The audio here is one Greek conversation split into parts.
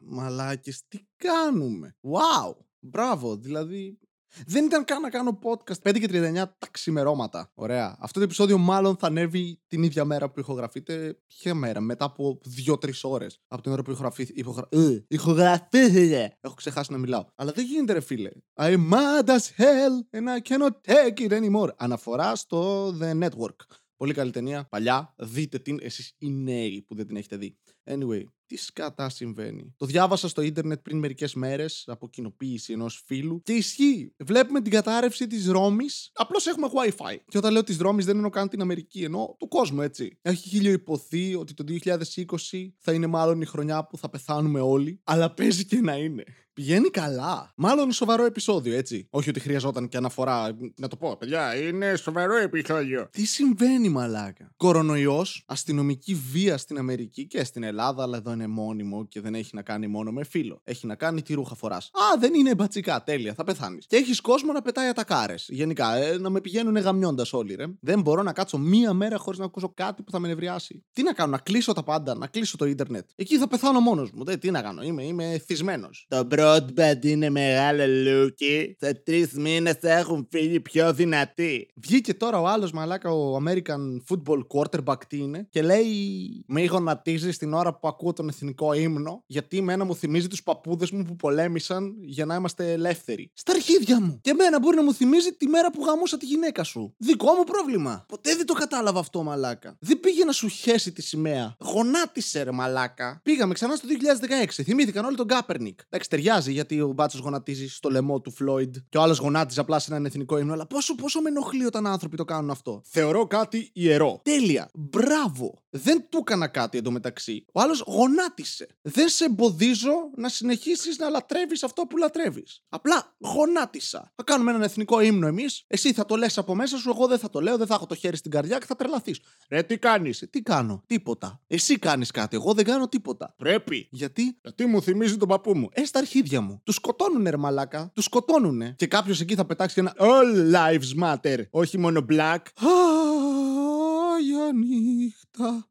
Μαλάκες, τι κάνουμε; Wow. Μπράβο, δηλαδή δεν ήταν καν να κάνω podcast 5 και 39 τα ξημερώματα. Ωραία. Αυτό το επεισόδιο μάλλον θα ανέβει την ίδια μέρα που ηχογραφείτε. Ποια μέρα, μετά από 2-3 ώρες από την ώρα που ηχογραφήθηκε. Ηχογρα... Ε, ηχογραφήθηκε. Έχω ξεχάσει να μιλάω. Αλλά δεν γίνεται, ρε φίλε. I'm mad as hell and I cannot take it anymore. Αναφορά στο The Network. Πολύ καλή ταινία, παλιά. Δείτε την εσείς οι νέοι που δεν την έχετε δει. Anyway, τι σκατά συμβαίνει. Το διάβασα στο ίντερνετ πριν μερικές μέρες από κοινοποίηση ενός φίλου και ισχύει. Βλέπουμε την κατάρρευση της Ρώμης. Απλώς έχουμε WiFi. Και όταν λέω της Ρώμης δεν εννοώ καν την Αμερική, εννοώ του κόσμου, έτσι. Έχει χίλιο υποθεί ότι το 2020 θα είναι μάλλον η χρονιά που θα πεθάνουμε όλοι. Αλλά παίζει και να είναι. Πηγαίνει καλά. Μάλλον σοβαρό επεισόδιο, έτσι. Όχι ότι χρειαζόταν και αναφορά. Να το πω, παιδιά, είναι σοβαρό επεισόδιο. Τι συμβαίνει, μαλάκα; Κορονοϊός, αστυνομική βία στην Αμερική και στην Ελλάδα, αλλά εδώ είναι μόνιμο και δεν έχει να κάνει μόνο με φίλο. Έχει να κάνει τι ρούχα φοράς. Α, δεν είναι μπατσικά, τέλεια, θα πεθάνεις. Και έχεις κόσμο να πετάει ατακάρες. Γενικά, ε, να με πηγαίνουν γαμιώντας όλοι, ρε. Δεν μπορώ να κάτσω μία μέρα χωρίς να ακούσω κάτι που θα με νευριάσει. Τι να κάνω, να κλείσω τα πάντα, να κλείσω το ίντερνετ. Εκεί θα πεθάνω μόνος μου. Δεν, τι να κάνω, είμαι, είμαι θυσμένο. Το broadband είναι μεγάλο λούκι. Σε τρεις μήνες έχουν φύγει πιο δυνατοί. Βγήκε τώρα ο άλλος μαλάκα, ο American Football Quarterback τι είναι, και λέει με γονατίζεις την ώρα που ακούω τον εθνικό ύμνο, γιατί εμένα μου θυμίζει τους παππούδες μου που πολέμησαν για να είμαστε ελεύθεροι. Στα αρχίδια μου! Και εμένα μπορεί να μου θυμίζει τη μέρα που γαμούσα τη γυναίκα σου. Δικό μου πρόβλημα. Ποτέ δεν το κατάλαβα αυτό, μαλάκα. Δεν πήγε να σου χέσει τη σημαία. Γονάτισε, ρε μαλάκα. Πήγαμε ξανά στο 2016. Θυμήθηκαν όλοι τον Κάπερνικ. Εντάξει, ταιριάζει γιατί ο μπάτσος γονατίζει στο λαιμό του Φλόιντ και ο άλλος γονάτιζε απλά σε έναν εθνικό ύμνο. Αλλά πόσο, πόσο με ενοχλεί όταν άνθρωποι το κάνουν αυτό. Θεωρώ κάτι ιερό. Τέλεια. Μπράβο. Δεν του έκανα κάτι εντωμεταξύ. Ο άλλος γονάτισε. Δεν σε εμποδίζω να συνεχίσεις να λατρεύεις αυτό που λατρεύεις. Απλά γονάτισα. Θα κάνουμε έναν εθνικό ύμνο εμείς. Εσύ θα το λες από μέσα σου, εγώ δεν θα το λέω, δεν θα έχω το χέρι στην καρδιά και θα τρελαθείς. Ρε, τι κάνεις; Τι κάνω; Τίποτα. Εσύ κάνεις κάτι. Εγώ δεν κάνω τίποτα. Πρέπει. Γιατί; Γιατί μου θυμίζει τον παππού μου. Ε, στα αρχίδια μου. Τους σκοτώνουνε, ρε μαλάκα. Τους σκοτώνουνε. Και κάποιος εκεί θα πετάξει ένα All lives matter. Όχι μόνο black. Για νύχτα.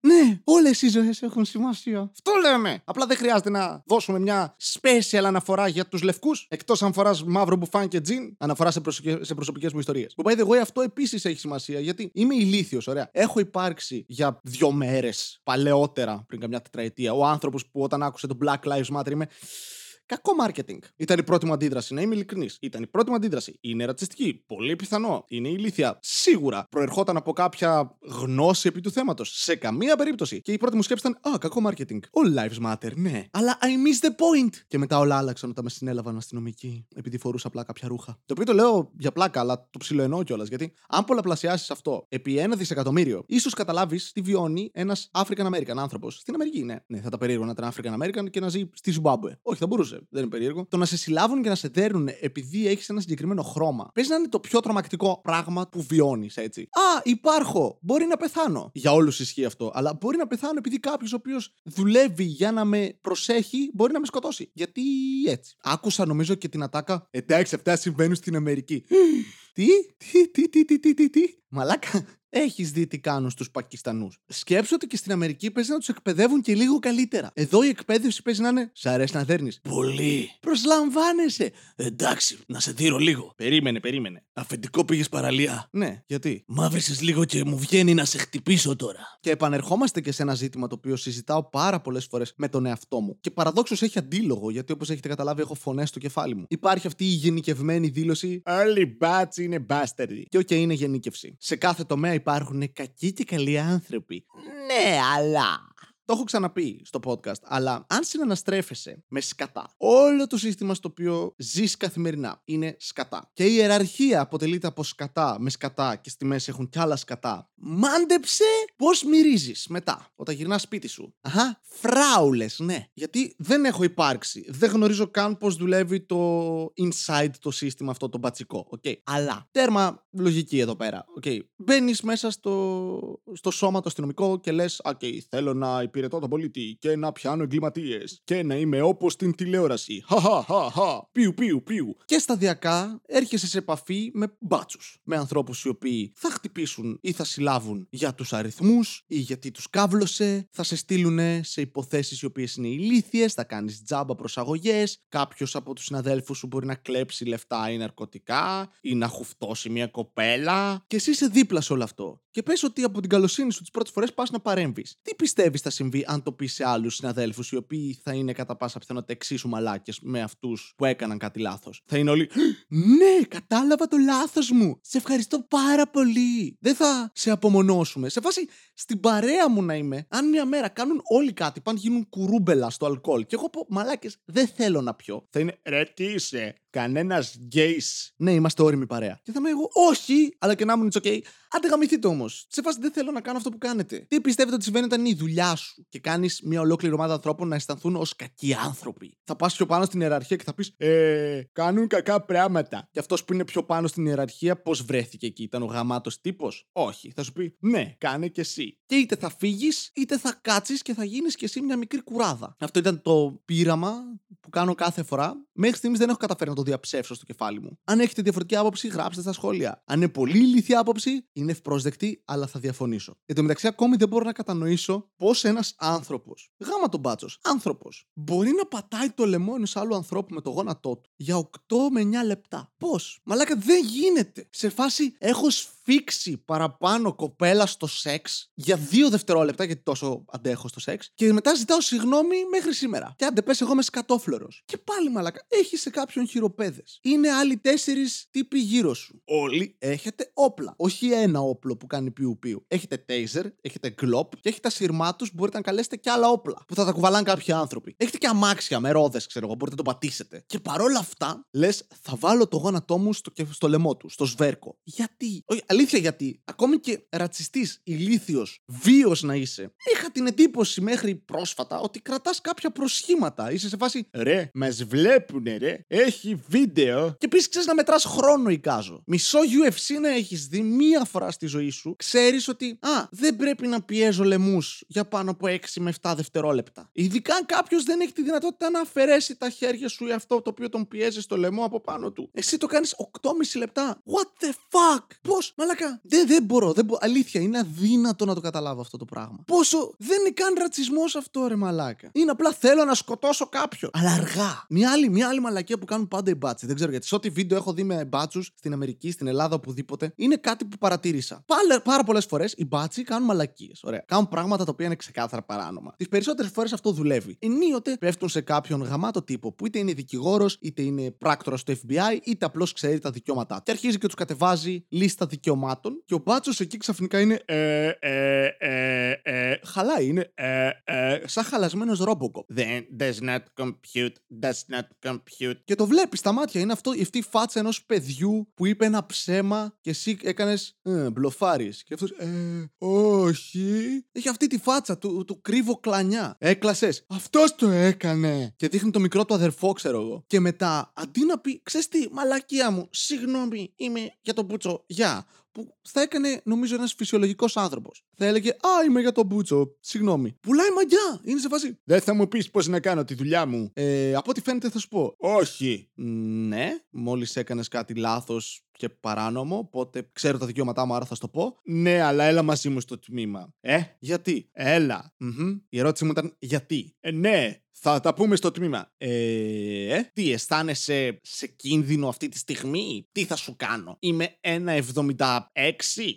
Ναι, όλες οι ζωές έχουν σημασία. Αυτό λέμε. Απλά δεν χρειάζεται να δώσουμε μια special αναφορά για τους λευκούς, εκτός αν φοράς μαύρο μπουφάν και τζιν, αναφορά σε, σε προσωπικές μου ιστορίες. Που by the way, αυτό επίσης έχει σημασία γιατί είμαι ηλίθιος, ωραία. Έχω υπάρξει για δύο μέρες παλαιότερα, πριν καμιά τετραετία, ο άνθρωπος που όταν άκουσε το Black Lives Matter είμαι. Κακό marketing. Ήταν η πρώτη μου αντίδραση, να είμαι ειλικρινής. Ήταν η πρώτη μου αντίδραση. Είναι ρατσιστική. Πολύ πιθανό. Είναι ηλίθια. Σίγουρα προερχόταν από κάποια γνώση επί του θέματος. Σε καμία περίπτωση. Και η πρώτη μου σκέψη ήταν Α, κακό marketing. All lives matter, ναι. Αλλά I miss the point. Και μετά όλα άλλαξαν όταν με συνέλαβαν αστυνομικοί. Επειδή φορούσα απλά κάποια ρούχα. Το οποίο το λέω για πλάκα, αλλά το ψιλοενώ κιόλας. Γιατί αν πολλαπλασιάσεις αυτό επί ένα δισεκατομμύριο, ίσως καταλάβεις τι βιώνει ένας African American άνθρωπος. Στην Αμερική, ναι. Ναι, θα τα περίεργο να ήταν African American και να ζει στη Ζιμπάμπουε. Όχι, θα μπορούσε δεν είναι περίεργο. Το να σε συλλάβουν και να σε δέρνουν επειδή έχεις ένα συγκεκριμένο χρώμα. Παίζει να είναι το πιο τρομακτικό πράγμα που βιώνεις, έτσι. Α, υπάρχω. Μπορεί να πεθάνω. Για όλους ισχύει αυτό. Αλλά μπορεί να πεθάνω επειδή κάποιος ο οποίος δουλεύει για να με προσέχει μπορεί να με σκοτώσει. Γιατί έτσι. Άκουσα νομίζω και την ατάκα. Εντάξει, αυτά συμβαίνουν στην Αμερική. Τι, τι, τι, τι, τι, τι, τι, τι; Μαλάκα, έχεις δει τι κάνουν στους Πακιστανούς. Σκέψου ότι και στην Αμερική παίζει να τους εκπαιδεύουν και λίγο καλύτερα. Εδώ η εκπαίδευση παίζει να είναι. Σ' αρέσει να δέρνεις. Πολύ. Προσλαμβάνεσαι. Εντάξει, να σε δείρω λίγο. Περίμενε, περίμενε. Αφεντικό πήγες παραλία. Ναι, γιατί; Μαύρησες λίγο και μου βγαίνει να σε χτυπήσω τώρα. Και επανερχόμαστε και σε ένα ζήτημα το οποίο συζητάω πάρα πολλές φορές με τον εαυτό μου. Και παραδόξως έχει αντίλογο, γιατί όπως έχετε καταλάβει, έχω φωνές στο κεφάλι μου. Υπάρχει αυτή η γενικευμένη δήλωση. Όλοι μπάτσοι είναι μπάσταρδοι. Και OK, okay, είναι γενίκευση. Σε κάθε τομέα υπάρχουν κακοί και καλοί άνθρωποι. Ναι, αλλά το έχω ξαναπεί στο podcast, αλλά αν συναναστρέφεσαι με σκατά, όλο το σύστημα στο οποίο ζεις καθημερινά είναι σκατά. Και η ιεραρχία αποτελείται από σκατά με σκατά και στη μέση έχουν κι άλλα σκατά. Μάντεψε πώς μυρίζεις μετά, όταν γυρνάς σπίτι σου. Αχά, φράουλες, ναι. Γιατί δεν έχω υπάρξει. Δεν γνωρίζω καν πώς δουλεύει το inside το σύστημα αυτό το μπατσικό. Okay. Αλλά τέρμα λογική εδώ πέρα. Okay. Μπαίνεις μέσα στο, στο σώμα το αστυνομικό και λες: OK, θέλω να υπηρετήσω υπηρετώ τον πολίτη και να πιάνω εγκληματίες και να είμαι όπως την τηλεόραση. Χαχαχαχα. Πιου, πιου, πιου. Και σταδιακά έρχεσαι σε επαφή με μπάτσους. Με ανθρώπους οι οποίοι θα χτυπήσουν ή θα συλλάβουν για τους αριθμούς ή γιατί τους κάβλωσε, θα σε στείλουν σε υποθέσεις οι οποίες είναι ηλίθιες, θα κάνεις τζάμπα προσαγωγές, κάποιος από τους συναδέλφους σου μπορεί να κλέψει λεφτά ή ναρκωτικά ή να χουφτώσει μια κοπέλα. Και εσύ είσαι δίπλα σε όλο αυτό. Και πες ότι από την καλοσύνη σου τις πρώτες φορές πας να παρέμβεις. Τι πιστεύεις θα συμβεί αν το πεις σε άλλους συναδέλφους οι οποίοι θα είναι κατά πάσα πιθανότητα εξίσου μαλάκες με αυτούς που έκαναν κάτι λάθος; Θα είναι όλοι. Ναι, κατάλαβα το λάθος μου. Σε ευχαριστώ πάρα πολύ. Δεν θα σε απομονώσουμε. Σε φάση στην παρέα μου να είμαι, αν μια μέρα κάνουν όλοι κάτι, πάνε γίνουν κουρούμπελα στο αλκοόλ και εγώ πω μαλάκες, δεν θέλω να πιω. Θα είναι ρε τι είσαι, κανένας γκέι. Ναι, είμαστε όριμοι παρέα. Και θα είμαι εγώ, όχι, αλλά και να ήμουν it's okay. Άντε γαμηθείτε όμως. Σε φάση δεν θέλω να κάνω αυτό που κάνετε. Τι πιστεύετε ότι συμβαίνει όταν είναι η δουλειά σου και κάνεις μια ολόκληρη ομάδα ανθρώπων να αισθανθούν ως κακοί άνθρωποι; Θα πας πιο πάνω στην ιεραρχία και θα πεις Ε, κάνουν κακά πράγματα. Και αυτός που είναι πιο πάνω στην ιεραρχία, πώς βρέθηκε εκεί, ήταν ο γαμάτος τύπος; Όχι. Θα σου πει Ναι, κάνε και εσύ. Και είτε θα φύγεις, είτε θα κάτσεις και θα γίνεις και εσύ μια μικρή κουράδα. Αυτό ήταν το πείραμα που κάνω κάθε φορά. Μέχρι στιγμής δεν έχω καταφέρει να το διαψεύσω στο κεφάλι μου. Αν έχετε διαφορετική άποψη, γράψτε στα σχόλια. Αν είναι πολύ ηλίθια άποψη, είναι ευπρόσδεκτη, αλλά θα διαφωνήσω. Εν τω μεταξύ, ακόμη δεν μπορώ να κατανοήσω πώς ένας άνθρωπος, γάμα τον μπάτσο, άνθρωπος, μπορεί να πατάει το λαιμό ενός άλλου ανθρώπου με το γόνατό του για 8 με 9 λεπτά. Πώς, μαλάκα δεν γίνεται. Σε φάση έχω σφίξει παραπάνω κοπέλα στο σεξ για 2 δευτερόλεπτα, γιατί τόσο αντέχω στο σεξ, και μετά ζητάω συγγνώμη μέχρι σήμερα. Και αν δεν πες, εγώ είμαι σκατόφλωρος. Και πάλι μαλάκα, έχεις σε κάποιον χειροπέδε. Είναι άλλοι τέσσερις τύποι γύρω σου. Όλοι έχετε όπλα. Όχι ένα όπλο που κάνει πιου πιου. Έχετε taser, έχετε glop και έχετε ασύρμά τους μπορείτε να καλέσετε και άλλα όπλα που θα τα κουβαλάνε κάποιοι άνθρωποι. Έχετε και αμάξια με ρόδες, ξέρω εγώ, μπορείτε να το πατήσετε. Και παρόλα αυτά, λες, θα βάλω το γόνατό μου στο, στο λαιμό του, στο σβέρκο. Γιατί; Όχι, αλήθεια γιατί. Ακόμη και ρατσιστής, ηλίθιος, βίος να είσαι. Είχα την εντύπωση μέχρι πρόσφατα ότι κρατάς κάποια προσχήματα. Είσαι σε φάση. Ρε, μα βλέπουνε, ρε. Έχει βίντεο. Και επίσης ξέρεις να μετράς χρόνο, εικάζω. Μισό UFC να έχεις δει μία φορά στη ζωή σου, ξέρεις ότι Α, δεν πρέπει να πιέζω λαιμού για πάνω από 6 με 7 δευτερόλεπτα. Ειδικά αν κάποιος δεν έχει τη δυνατότητα να αφαιρέσει τα χέρια σου ή αυτό το οποίο τον πιέζεις στο λαιμό από πάνω του. Εσύ το κάνεις 8,5 λεπτά. What the fuck! Πώς, μαλακά. Δεν, δεν μπορώ, δεν μπορώ. Αλήθεια, είναι αδύνατο να το καταλάβω αυτό το πράγμα. Πόσο δεν είναι καν ρατσισμός αυτό, ρε μαλάκα. Είναι απλά θέλω να σκοτώσω κάποιον. Αλλά αργά. Μια άλλη, μια άλλη μαλακία που κάνουν πάντα οι μπάτσοι. Δεν ξέρω γιατί. Σε ό,τι βίντεο έχω δει με μπάτσους στην Αμερική, στην Ελλάδα, οπουδήποτε, είναι κάτι που παρατήρησα. Πάρα, πάρα πολλές φορές οι μπάτσοι κάνουν μαλακίες. Ωραία. Κάνουν πράγματα τα οποία είναι ξεκάθαρα παράνομα. Τις περισσότερες φορές αυτό δουλεύει. Ενίοτε πέφτουν σε κάποιον γαμάτο τύπο που είτε είναι δικηγόρος, είτε είναι πράκτορας του FBI, είτε απλώς ξέρει τα δικαιώματά του. Και αρχίζει και τους κατεβάζει λίστα δικαιωμάτων και ο μπάτσος εκεί ξαφνικά είναι. Ε, ε, ε, ε, χαλάει, είναι. Ε, ε, σαν χαλασμένος ρόμποκο. Then does not compute, does not compute. Και το βλέπεις στα μάτια. Είναι αυτό, αυτή η φάτσα ενός παιδιού που είπε ένα ψέμα και εσύ έκανες ε, μπλοφάρι. Και αυτός. Ε, όχι. Έχει αυτή τη φάτσα του, του κρύβω κλανιά. Έκλασες. Αυτός το έκανε. Και δείχνει το μικρό του αδερφό, ξέρω εγώ. Και μετά, αντί να πει, ξέρεις τι, μαλακία μου, συγγνώμη, είμαι για τον Μπούτσο, γεια που θα έκανε νομίζω ένας φυσιολογικός άνθρωπος. Θα έλεγε Α, είμαι για τον Μπούτσο. Συγγνώμη. Πουλάει μαγιά. Είναι σε φάση. Δεν θα μου πεις πώς να κάνω τη δουλειά μου. Ε, από ό,τι φαίνεται θα σου πω. Όχι. Ναι, μόλις έκανες κάτι λάθος και παράνομο, οπότε ξέρω τα δικαιώματά μου, άρα θα σου το πω. Ναι, αλλά έλα μαζί μου στο τμήμα. Ε, γιατί; Έλα. Mm-hmm. Η ερώτηση μου ήταν γιατί; Ε, ναι, θα τα πούμε στο τμήμα. Ε, ε, τι αισθάνεσαι σε κίνδυνο αυτή τη στιγμή, τι θα σου κάνω; Είμαι 1,76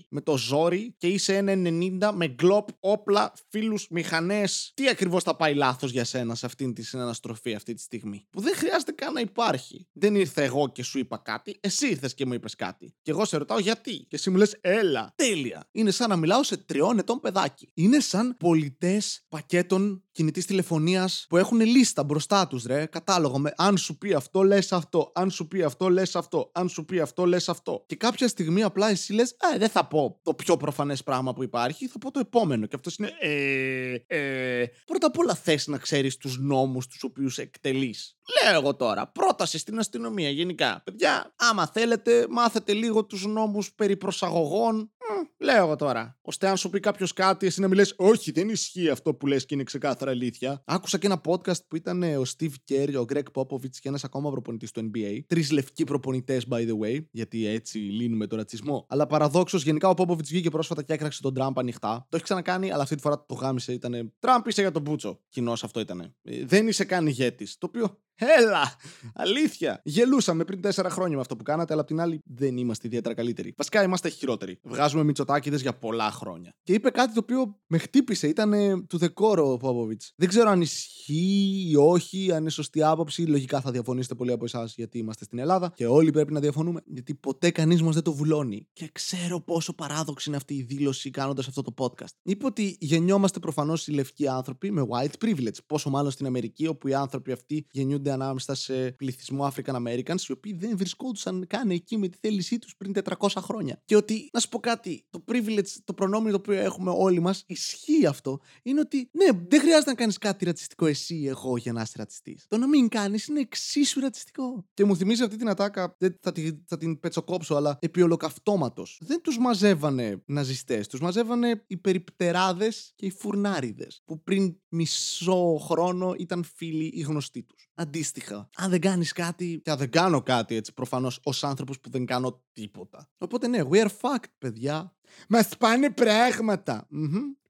με το ζόρι και είσαι 1,90 με γκλοπ, όπλα, φίλους, μηχανές. Τι ακριβώς θα πάει λάθος για σένα σε αυτήν τη συναναστροφή αυτή τη στιγμή; Που δεν χρειάζεται καν να υπάρχει. Δεν ήρθε εγώ και σου είπα κάτι, εσύ ήρθες και μου είπες κάτι. Και εγώ σε ρωτάω γιατί. Και εσύ μου λες έλα. Τέλεια. Είναι σαν να μιλάω σε τριών ετών παιδάκι. Είναι σαν πολιτές πακέτων κινητής τηλεφωνίας που έχουν λίστα μπροστά τους, ρε. Κατάλογο με αν σου πει αυτό, λες αυτό. Αν σου πει αυτό, λες αυτό. Αν σου πει αυτό, λες αυτό. Και κάποια στιγμή απλά εσύ λες, Ε, δεν θα πω το πιο προφανές πράγμα που υπάρχει, θα πω το επόμενο. Και αυτός είναι, Ε, ε. Πρώτα απ' όλα θες να ξέρεις τους νόμους τους οποίους εκτελείς. Λέω εγώ τώρα, πρόταση στην αστυνομία γενικά. Παιδιά, άμα θέλετε, μάθετε λίγο τους νόμους περί προσαγωγών. Λέω εγώ τώρα. Ώστε αν σου πει κάποιος κάτι, εσύ να μιλές, Όχι, δεν ισχύει αυτό που λες και είναι ξεκάθαρα αλήθεια. Άκουσα και ένα podcast που ήταν ο Steve Kerr, ο Greg Popovich και ένας ακόμα προπονητής του NBA. Τρεις λευκοί προπονητές, by the way, γιατί έτσι λύνουμε τον ρατσισμό. Αλλά παραδόξως, γενικά ο Popovich βγήκε πρόσφατα και έκραξε τον Τραμπ ανοιχτά. Το έχει ξανακάνει, αλλά αυτή τη φορά το γάμισε. Ήταν Τραμπ είσαι για τον Μπούτσο. Κοινό αυτό ήταν. Ε, δεν είσαι καν ηγέτης. Το οποίο Έλα! Αλήθεια! Γελούσαμε πριν τέσσερα χρόνια με αυτό που κάνατε, αλλά απ' την άλλη δεν είμαστε ιδιαίτερα καλύτεροι. Βασικά είμαστε χειρότεροι. Βγάζουμε μυτσοτάκιδε για πολλά χρόνια. Και είπε κάτι το οποίο με χτύπησε. Ήταν του δεκόρο ο Πόποβιτ. Δεν ξέρω αν ισχύει ή όχι, αν είναι σωστή άποψη. Λογικά θα διαφωνήσετε πολλοί από εσάς γιατί είμαστε στην Ελλάδα και όλοι πρέπει να διαφωνούμε. Γιατί ποτέ κανείς μας δεν το βουλώνει. Και ξέρω πόσο παράδοξη είναι αυτή η δήλωση κάνοντας αυτό το podcast. Είπε ότι γεννιόμαστε προφανώς οι λευκοί άνθρωποι με white privilege. Πόσο μάλλον στην Αμερική, όπου οι άνθρωποι αυτοί γεννιούνται κινούνται ανάμεσα σε πληθυσμό African Americans, οι οποίοι δεν βρισκόντουσαν καν εκεί με τη θέλησή τους πριν 400 χρόνια. Και ότι, να σου πω κάτι, το privilege, το προνόμιο το οποίο έχουμε όλοι μας, ισχύει αυτό, είναι ότι ναι, δεν χρειάζεται να κάνεις κάτι ρατσιστικό εσύ ή εγώ για να είσαι ρατσιστής. Το να μην κάνεις είναι εξίσου ρατσιστικό. Και μου θυμίζει αυτή την ατάκα, δεν θα, τη, θα την πετσοκόψω, αλλά επί ολοκαυτώματος. Δεν τους μαζεύανε ναζιστές, τους μαζεύανε οι περιπτεράδες και οι φουρνάριδες που πριν μισό χρόνο ήταν φίλοι ή γνωστοί τους αντίστοιχα. Αν δεν κάνεις κάτι. Και αν δεν κάνω κάτι έτσι προφανώς ως άνθρωπος που δεν κάνω τίποτα. Οπότε ναι, we are fucked, παιδιά. Μας πάνε πράγματα.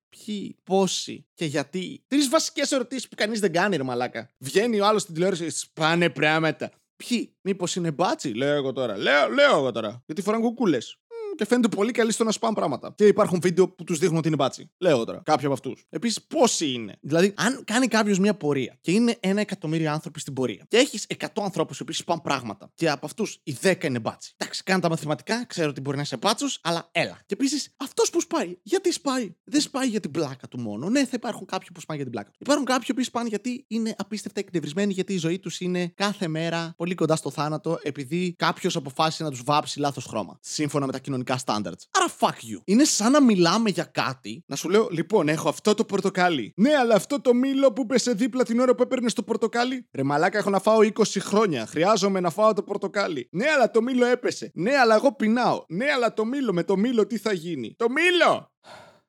Ποιοι, πόσοι και γιατί. Τρεις βασικές ερωτήσεις που κανείς δεν κάνει, ρε Μαλάκα. Βγαίνει ο άλλος στην τηλεόραση, σπάνε πράγματα. Ποιοι, μήπως είναι μπάτσι, λέω εγώ τώρα. Λέω, λέω εγώ τώρα. Γιατί φοράνε κουκούλες και φαίνεται πολύ καλή στο να σπάμε πράγματα. Και υπάρχουν βίντεο που τους δείχνουν ότι είναι μπάτσι. Λέω τώρα. Κάποιοι από αυτούς. Επίσης, πόσοι είναι; Δηλαδή, αν κάνει κάποιος μια πορεία και είναι ένα εκατομμύριο άνθρωποι στην πορεία και έχεις 100 ανθρώπους οι οποίοι σπάνε πράγματα και από αυτούς οι 10 είναι μπάτσι. Εντάξει, κάνω τα μαθηματικά, ξέρω ότι μπορεί να είσαι μπάτσο, αλλά έλα. Και επίσης, αυτός που σπάει, γιατί σπάει; Δεν σπάει για την πλάκα του μόνο. Ναι, θα υπάρχουν κάποιοι που σπάνε για την πλάκα του. Υπάρχουν κάποιοι που σπάνε γιατί είναι απίστευτα εκνευρισμένοι, γιατί η ζωή τους είναι κάθε μέρα πολύ κοντά στο θάνατο, επειδή κάποιος αποφάσισε να τους βάψει λάθος χρώμα. Σύμφωνα με τα κοινωνικά κοινωνικά standards. Άρα fuck you. Είναι σαν να μιλάμε για κάτι, να σου λέω, λοιπόν, έχω αυτό το πορτοκάλι. Ναι, αλλά αυτό το μήλο που πέσε δίπλα την ώρα που έπαιρνε το πορτοκάλι. Ρε μαλάκα, έχω να φάω 20 χρόνια. Χρειάζομαι να φάω το πορτοκάλι. Ναι, αλλά το μήλο έπεσε. Ναι, αλλά εγώ πεινάω. Ναι, αλλά το μήλο με το μήλο τι θα γίνει. Το μήλο!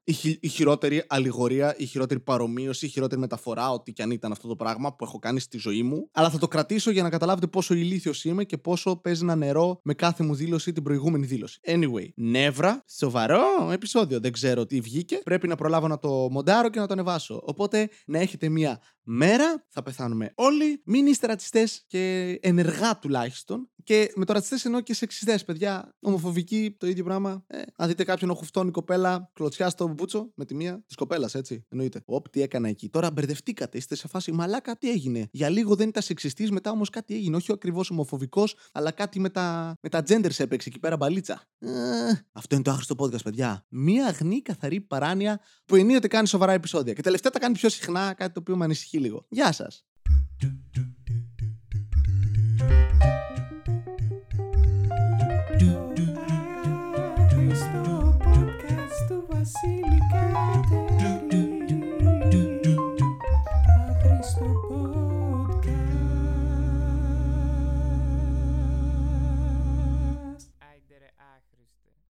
Η, η χειρότερη αλληγορία, η χειρότερη παρομοίωση, η χειρότερη μεταφορά, ό,τι και αν ήταν αυτό το πράγμα που έχω κάνει στη ζωή μου. Αλλά θα το κρατήσω για να καταλάβετε πόσο ηλίθιος είμαι και πόσο παίζει ένα νερό με κάθε μου δήλωση την προηγούμενη δήλωση. Anyway, νεύρα, σοβαρό επεισόδιο. Δεν ξέρω τι βγήκε. Πρέπει να προλάβω να το μοντάρω και να το ανεβάσω. Οπότε να έχετε μία μέρα, θα πεθάνουμε όλοι. Μην είστε ρατσιστές και ενεργά τουλάχιστον. Και με το ρατσιστές εννοώ και σεξιστές, παιδιά. Ομοφοβική, το ίδιο πράγμα. Ε, αν δείτε κάποιον οχουφτώνει κοπέλα, κλωτσιά στο μπούτσο με τη μία της κοπέλας, έτσι. Εννοείται. Οπ, τι έκανα εκεί. Τώρα μπερδευτήκατε. Είστε σε φάση μαλάκα, τι έγινε; Για λίγο δεν ήταν σεξιστής, μετά όμως κάτι έγινε. Όχι ακριβώς ομοφοβικός, αλλά κάτι με τα, με τα genders έπαιξε εκεί πέρα μπαλίτσα. Ε, αυτό είναι το άχρηστο podcast, παιδιά. Μία αγνή καθαρή παράνοια που ενίοτε κάνει σοβαρά επεισόδια. Και τελευταία τα κάνει πιο συχνά, κάτι το οποίο με ανησυχεί λίγο. Γεια σας.